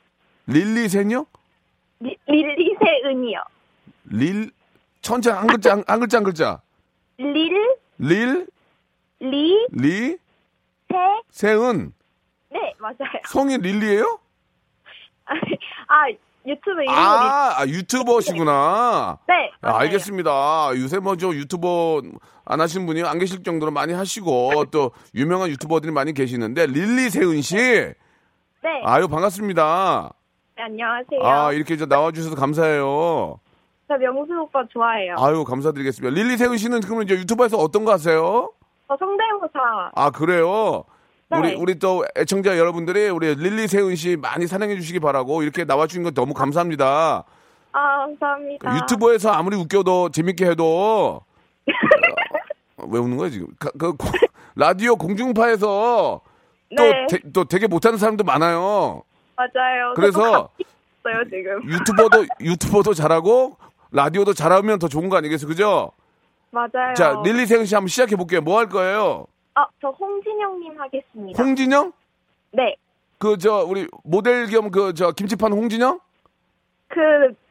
[SPEAKER 1] 릴리 세은요?
[SPEAKER 3] 리, 릴리 세은이요.
[SPEAKER 1] 릴, 천재 한 글자, 한, 한 글자, 한 글자.
[SPEAKER 3] 릴,
[SPEAKER 1] 릴,
[SPEAKER 3] 리,
[SPEAKER 1] 리,
[SPEAKER 3] 세,
[SPEAKER 1] 세은.
[SPEAKER 3] 네 맞아요.
[SPEAKER 1] 성이 릴리예요
[SPEAKER 3] 아 유튜브 이름이
[SPEAKER 1] 아, 아, 유튜버시구나.
[SPEAKER 3] 네
[SPEAKER 1] 아,
[SPEAKER 3] 맞아요.
[SPEAKER 1] 알겠습니다. 요새 뭐 저 유튜버 안 하신 분이 안 계실 정도로 많이 하시고 또 유명한 유튜버들이 많이 계시는데 릴리 세은 씨.
[SPEAKER 3] 네
[SPEAKER 1] 아유 반갑습니다.
[SPEAKER 3] 네, 안녕하세요.
[SPEAKER 1] 아 이렇게 저 나와주셔서 감사해요.
[SPEAKER 3] 저 명수 오빠 좋아해요.
[SPEAKER 1] 아유 감사드리겠습니다. 릴리 세은 씨는 그러면 이제 유튜브에서 어떤 거 하세요?
[SPEAKER 3] 저 성대모사
[SPEAKER 1] 아 그래요.
[SPEAKER 3] 네.
[SPEAKER 1] 우리 우리 또 애청자 여러분들이 우리 릴리 세은 씨 많이 사랑해 주시기 바라고 이렇게 나와 주신 거 너무 감사합니다.
[SPEAKER 3] 아 감사합니다.
[SPEAKER 1] 유튜브에서 아무리 웃겨도 재밌게 해도 어, 왜 웃는 거야 지금? 가- 그 고- 라디오 공중파에서 또,
[SPEAKER 3] 네.
[SPEAKER 1] 되, 또 되게 못하는 사람도 많아요.
[SPEAKER 3] 맞아요.
[SPEAKER 1] 그래서-
[SPEAKER 3] 있어요 지금.
[SPEAKER 1] 유튜버도 유튜버도 잘하고 라디오도 잘하면 더 좋은 거 아니겠어요, 그죠?
[SPEAKER 3] 맞아요.
[SPEAKER 1] 자 릴리 세은 씨 한번 시작해 볼게요. 뭐 할 거예요?
[SPEAKER 3] 아, 저 홍진영님 하겠습니다.
[SPEAKER 1] 홍진영?
[SPEAKER 3] 네.
[SPEAKER 1] 그 저 우리 모델 겸 그 저 김치판 홍진영?
[SPEAKER 3] 그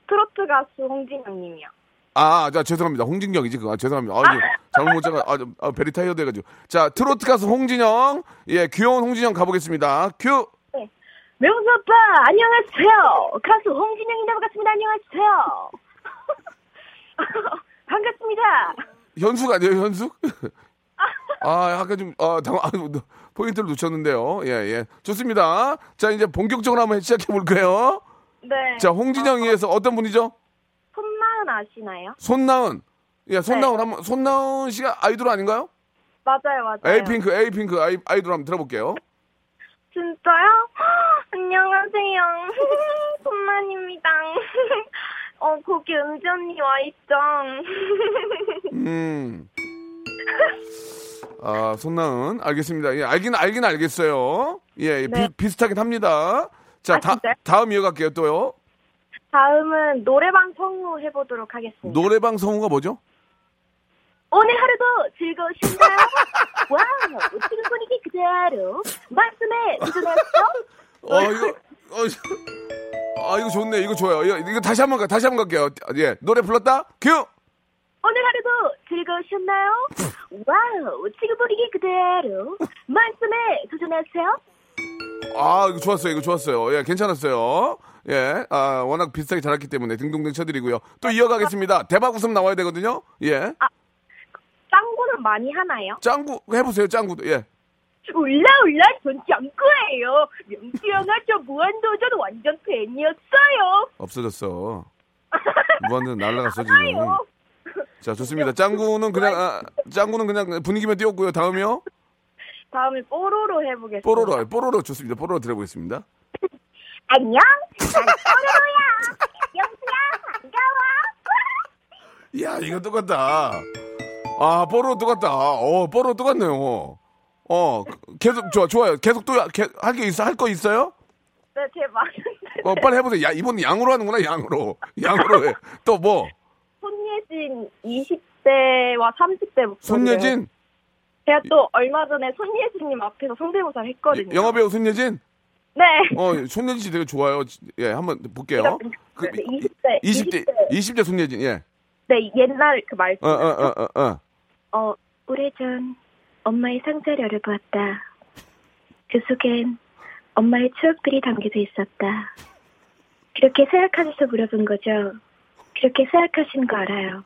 [SPEAKER 3] 트로트 가수 홍진영님이요.
[SPEAKER 1] 아, 자 죄송합니다. 홍진경이지 그거. 아, 죄송합니다. 아, 이제 잘못 못 잡아. 아, 좀, 아, very tired 해가지고. 자 트로트 가수 홍진영, 예 귀여운 홍진영 가보겠습니다. 큐.
[SPEAKER 3] 명수 오빠, 안녕하세요. 가수 홍진영이라고 같습니다. 안녕하세요. 반갑습니다.
[SPEAKER 1] 현숙 아니에요, 현숙? 아, 아까 좀, 아, 당, 아, 포인트를 놓쳤는데요. 예, 예. 좋습니다. 자, 이제 본격적으로 한번 시작해 볼게요.
[SPEAKER 3] 네.
[SPEAKER 1] 자, 홍진영이에서 어떤 분이죠?
[SPEAKER 3] 손마은 아시나요?
[SPEAKER 1] 손나은. 예, 손나은
[SPEAKER 3] 네.
[SPEAKER 1] 한번, 손나은 씨가 아이돌 아닌가요?
[SPEAKER 3] 맞아요, 맞아요.
[SPEAKER 1] 에이핑크, 에이핑크 아이, 아이돌 한번 들어볼게요.
[SPEAKER 3] 진짜요? 안녕하세요. 손만입니다. 어, 거기 은지 언니 와 있죠.
[SPEAKER 1] 음. 아, 손나은. 알겠습니다. 예, 알긴, 알긴 알겠어요. 예,
[SPEAKER 3] 네.
[SPEAKER 1] 비, 비슷하긴 합니다. 자,
[SPEAKER 3] 아,
[SPEAKER 1] 다,
[SPEAKER 3] 진짜요?
[SPEAKER 1] 다음 이어갈게요, 또요.
[SPEAKER 3] 다음은 노래방 성우 해보도록 하겠습니다.
[SPEAKER 1] 노래방 성우가 뭐죠?
[SPEAKER 3] 오늘 하루도 즐거우신가요? wow, 지금 분위기 그대로 말씀에 도전했어?
[SPEAKER 1] 어, 이거, 어, 아, 이거 좋네. 이거 좋아요. 이거, 이거 다시 한 번, 가, 다시 한 번 갈게요. 예. 노래 불렀다? 큐!
[SPEAKER 3] 오늘 하루도 즐거우셨나요? wow, 지금 분위기 그대로 말씀에 도전하세요.
[SPEAKER 1] 아, 이거 좋았어요. 이거 좋았어요. 예, 괜찮았어요. 예, 아, 워낙 비슷하게 잘했기 때문에 등등등 쳐드리고요. 또 이어가겠습니다. 대박 웃음 나와야 되거든요. 예.
[SPEAKER 3] 짱구는 많이 하나요?
[SPEAKER 1] 짱구, 해보세요. 짱구도. 예.
[SPEAKER 3] 울라 울라 전 짱구예요. 명수 형아 저 무한도전 완전 팬이었어요.
[SPEAKER 1] 없어졌어. 무한도전 날라갔어, 지금.
[SPEAKER 3] 아요.
[SPEAKER 1] 자, 좋습니다. 짱구는 그냥, 아, 짱구는 그냥 분위기만 띄웠고요. 다음이요?
[SPEAKER 3] 다음에 뽀로로 해보겠습니다.
[SPEAKER 1] 뽀로로, 뽀로로 좋습니다. 뽀로로 들어보겠습니다.
[SPEAKER 3] 안녕. 난 뽀로로야. 명수야 반가워.
[SPEAKER 1] 이야, 이거 똑같다. 아, 뽀로로 똑같다. 어, 뽀로로 똑같네요. 어, 계속, 좋아, 좋아요. 계속 또, 할 게 있어? 할 거 있어요?
[SPEAKER 3] 네, 제 많은데.
[SPEAKER 1] 어, 빨리 해보세요. 야, 이번 양으로 하는구나, 양으로. 양으로 해. 또 뭐?
[SPEAKER 3] 손예진 20대와 30대 목소리.
[SPEAKER 1] 손예진?
[SPEAKER 3] 제가 또 얼마 전에 손예진님 앞에서 성대모사를 했거든요.
[SPEAKER 1] 영화배우 손예진?
[SPEAKER 3] 네.
[SPEAKER 1] 어, 손예진 씨 되게 좋아요. 예, 한번 볼게요. 그,
[SPEAKER 3] 네, 20대.
[SPEAKER 1] 20대, 20대 손예진, 예.
[SPEAKER 3] 네, 옛날 그 말씀.
[SPEAKER 1] 어, 어, 어, 어, 어.
[SPEAKER 3] 어, 오래전 엄마의 상자를 열어보았다. 그 속엔 엄마의 추억들이 담겨져 있었다. 그렇게 생각하셔서 물어본 거죠. 그렇게 생각하신 거 알아요.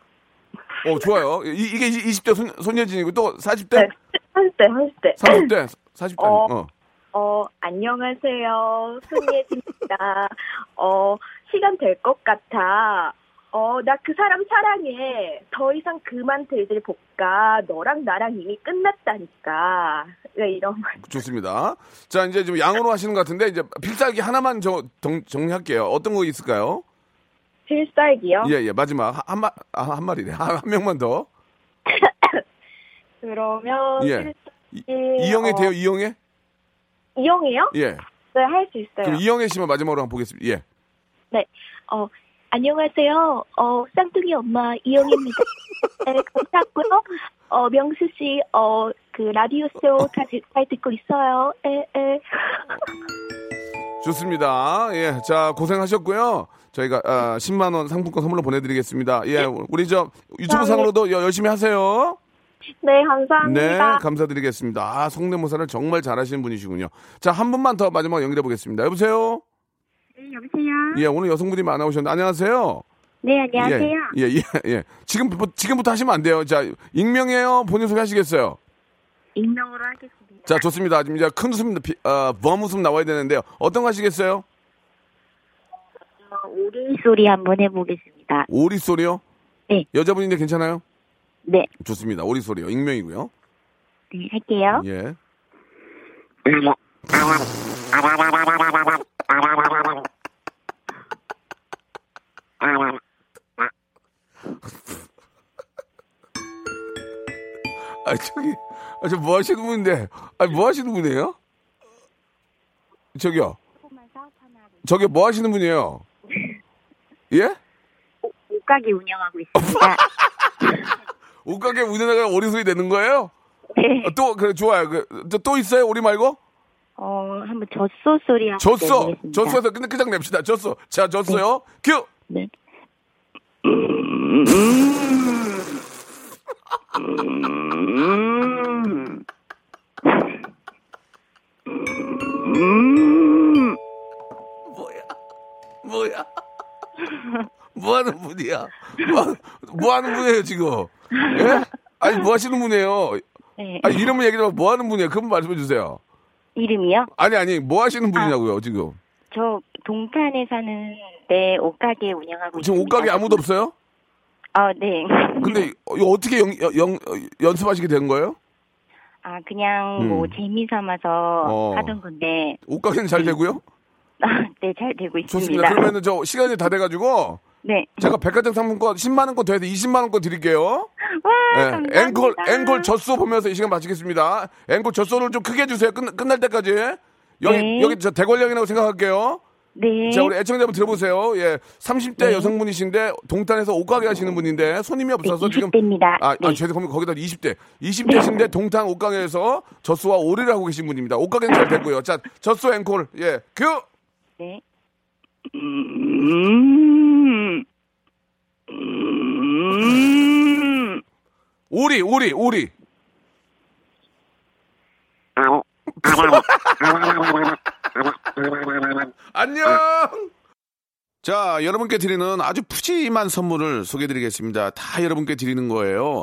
[SPEAKER 1] 어, 좋아요. 이, 이게 20대 손, 손예진이고 또 40대?
[SPEAKER 3] 네, 30대, 30대.
[SPEAKER 1] 30대? 40대?
[SPEAKER 3] 어.
[SPEAKER 1] 어.
[SPEAKER 3] 어, 안녕하세요. 손예진입니다. 어, 시간 될 것 같아. 어, 나 그 사람 사랑해. 더 이상 그만 들들 볶아. 너랑 나랑 이미 끝났다니까. 네, 이런 말.
[SPEAKER 1] 좋습니다. 자, 이제 좀 양으로 하시는 것 같은데, 이제 필살기 하나만 저, 정, 정리할게요. 어떤 거 있을까요?
[SPEAKER 3] 필살기요?
[SPEAKER 1] 예, 예, 마지막. 한, 한, 마, 아, 한 마리네. 한, 한 명만 더.
[SPEAKER 3] 그러면
[SPEAKER 1] 예. 이,
[SPEAKER 3] 필살기,
[SPEAKER 1] 이영애
[SPEAKER 3] 어,
[SPEAKER 1] 돼요, 이영애?
[SPEAKER 3] 이영애요?
[SPEAKER 1] 예.
[SPEAKER 3] 네, 할 수 있어요.
[SPEAKER 1] 그럼 이영애 씨만 마지막으로 한번 보겠습니다. 예.
[SPEAKER 3] 네. 어, 안녕하세요. 어, 쌍둥이 엄마 이영입니다. 네, 감사하고요. 어, 명수 씨, 어, 그 라디오쇼 다 드- 잘 듣고 있어요. 에, 에.
[SPEAKER 1] 좋습니다. 예. 자, 고생하셨고요. 저희가, 아, 10만 원 상품권 선물로 보내드리겠습니다. 예. 우리 저 유튜브 상으로도 여- 열심히 하세요.
[SPEAKER 3] 네, 감사합니다.
[SPEAKER 1] 네, 감사드리겠습니다. 아, 성대모사를 정말 잘하시는 분이시군요. 자, 한 분만 더 마지막 연결해 보겠습니다. 여보세요?
[SPEAKER 3] 네, 여보세요?
[SPEAKER 1] 예, 오늘 여성분이 많아 오셨는데, 안녕하세요?
[SPEAKER 3] 네, 안녕하세요.
[SPEAKER 1] 예, 예, 예, 예. 지금, 지금부터 하시면 안 돼요. 자, 익명이에요? 본인 소개 하시겠어요?
[SPEAKER 3] 익명으로 하겠습니다.
[SPEAKER 1] 자, 좋습니다. 지금 이제 큰 웃음, 비- 어, 범 웃음 나와야 되는데요. 어떤 거 하시겠어요?
[SPEAKER 3] 오리 소리 한번 해보겠습니다.
[SPEAKER 1] 오리 소리요?
[SPEAKER 3] 네.
[SPEAKER 1] 여자분인데 괜찮아요?
[SPEAKER 3] 네,
[SPEAKER 1] 좋습니다. 오리 소리요. 익명이고요.
[SPEAKER 3] 네, 할게요.
[SPEAKER 1] 예. 아, 저기, 아, 저뭐 하시는 분인데? 아, 뭐 하시는 분이에요? 저기요. 저기 뭐 하시는 분이에요? 예?
[SPEAKER 3] 옷가게 운영하고 있습니다.
[SPEAKER 1] 옷가게 운영하다가 오리 소리 내는 거예요?
[SPEAKER 3] 네.
[SPEAKER 1] 어, 또, 그래, 좋아요. 그, 저또 있어요? 오리 말고?
[SPEAKER 3] 어, 한번 젖소 소리 한번
[SPEAKER 1] 졌어!
[SPEAKER 3] 내보겠습니다.
[SPEAKER 1] 졌어서 근데 그냥 냅시다. 졌어. 자, 졌어요. 큐!
[SPEAKER 3] 네.
[SPEAKER 1] 뭐야? 뭐 하는 분이야? 뭐, 뭐 하는 분이에요, 지금? 예? 아니, 뭐 하시는 분이에요?
[SPEAKER 3] 네.
[SPEAKER 1] 아니, 이름을 얘기 좀, 뭐 하는 분이에요? 그분 말씀해 주세요.
[SPEAKER 3] 이름이요?
[SPEAKER 1] 아니, 아니, 뭐 하시는 분이냐고요, 지금?
[SPEAKER 3] 저 동탄에 사는데 옷가게 운영하고
[SPEAKER 1] 지금
[SPEAKER 3] 있습니다.
[SPEAKER 1] 옷가게 아무도 없어요?
[SPEAKER 3] 아, 네.
[SPEAKER 1] 근데 어떻게 영, 영, 어, 연습하시게 된 거예요?
[SPEAKER 3] 아, 그냥
[SPEAKER 1] 음.
[SPEAKER 3] 뭐 재미 삼아서
[SPEAKER 1] 어.
[SPEAKER 3] 하던 건데
[SPEAKER 1] 옷가게는 잘 되고요?
[SPEAKER 3] 아, 네, 잘 되고 있습니다.
[SPEAKER 1] 좋습니다. 그러면은 저 시간이 다 돼가지고
[SPEAKER 3] 네.
[SPEAKER 1] 제가 백화점 상품권 10만 원권 더해서 20만 원권 드릴게요.
[SPEAKER 3] 와,
[SPEAKER 1] 예,
[SPEAKER 3] 아, 감사합니다.
[SPEAKER 1] 앵콜 앵콜 젖소 보면서 이 시간 마치겠습니다. 앵콜 젖소를 좀 크게 해주세요. 끝, 끝날 때까지 여기
[SPEAKER 3] 네.
[SPEAKER 1] 여기 저 대관령이라고 생각할게요.
[SPEAKER 3] 네.
[SPEAKER 1] 자, 우리 애청자 한번 들어보세요. 예. 30대
[SPEAKER 3] 네.
[SPEAKER 1] 여성분이신데 동탄에서 옷가게 하시는 분인데 손님이 없어서
[SPEAKER 3] 네,
[SPEAKER 1] 지금
[SPEAKER 3] 20대입니다.
[SPEAKER 1] 아,
[SPEAKER 3] 네.
[SPEAKER 1] 아 죄송합니다. 거기다 20대. 20대신데 동탄 옷가게에서 젖소와 오리를 하고 계신 분입니다. 옷가게는 잘 됐고요. 자, 젖소 앵콜. 예. 큐!
[SPEAKER 3] 네.
[SPEAKER 1] 오리, 오리, 오리. 안녕! 자, 여러분께 드리는 아주 푸짐한 선물을 소개해드리겠습니다. 다 여러분께 드리는 거예요.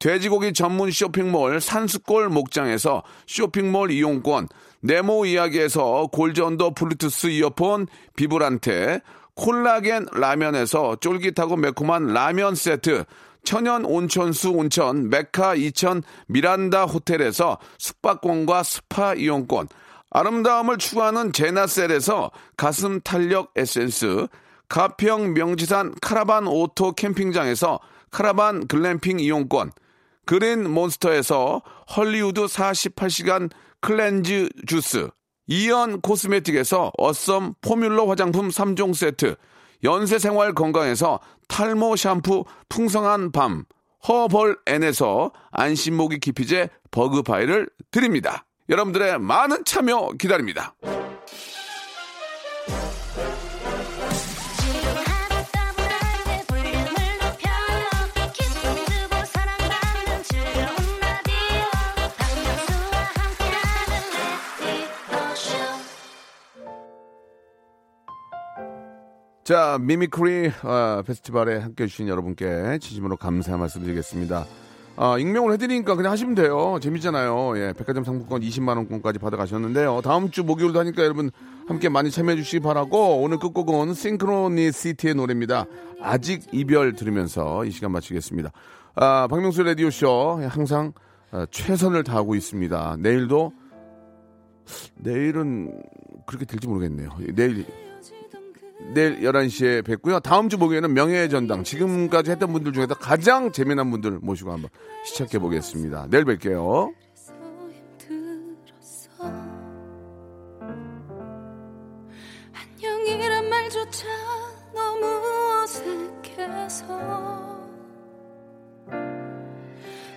[SPEAKER 1] 돼지고기 전문 쇼핑몰 산수골 목장에서 쇼핑몰 이용권, 네모 이야기에서 골전도 블루투스 이어폰 비브란테, 콜라겐 라면에서 쫄깃하고 매콤한 라면 세트, 천연 온천수 온천 메카 이천 미란다 호텔에서 숙박권과 스파 이용권, 아름다움을 추구하는 제나셀에서 가슴 탄력 에센스, 가평 명지산 카라반 오토 캠핑장에서 카라반 글램핑 이용권, 그린 몬스터에서 헐리우드 48시간 클렌즈 주스, 이연 코스메틱에서 어썸 포뮬러 화장품 3종 세트, 연세생활 건강에서 탈모 샴푸 풍성한 밤, 허벌 N에서 안심모기 기피제 버그바이를 드립니다. 여러분들의 많은 참여 기다립니다. 자, mimicry 어, 페스티벌에 함께 해주신 여러분께 진심으로 감사 말씀드리겠습니다. 아, 익명으로 해드리니까 그냥 하시면 돼요. 재밌잖아요. 예, 백화점 상품권 20만원권까지 받아가셨는데요. 다음 주 목요일도 하니까 여러분 함께 많이 참여해주시기 바라고 오늘 끝곡은 싱크로니시티의 노래입니다. 아직 이별 들으면서 이 시간 마치겠습니다. 아, 박명수 라디오쇼 항상 어, 최선을 다하고 있습니다. 내일도 내일은 그렇게 될지 모르겠네요. 내일 내일 11시에 뵙고요. 다음 주 목요일은 명예의 전당. 지금까지 했던 분들 중에서 가장 재미난 분들 모시고 한번 시작해 보겠습니다. 내일 뵐게요.
[SPEAKER 6] 안녕이란 말조차 너무 어색해서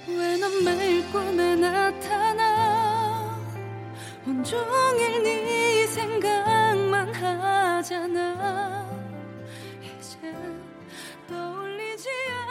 [SPEAKER 6] 왜 넌 매일 꿈에 나타나 온종일 네 하잖아. 이제 떠올리지 않아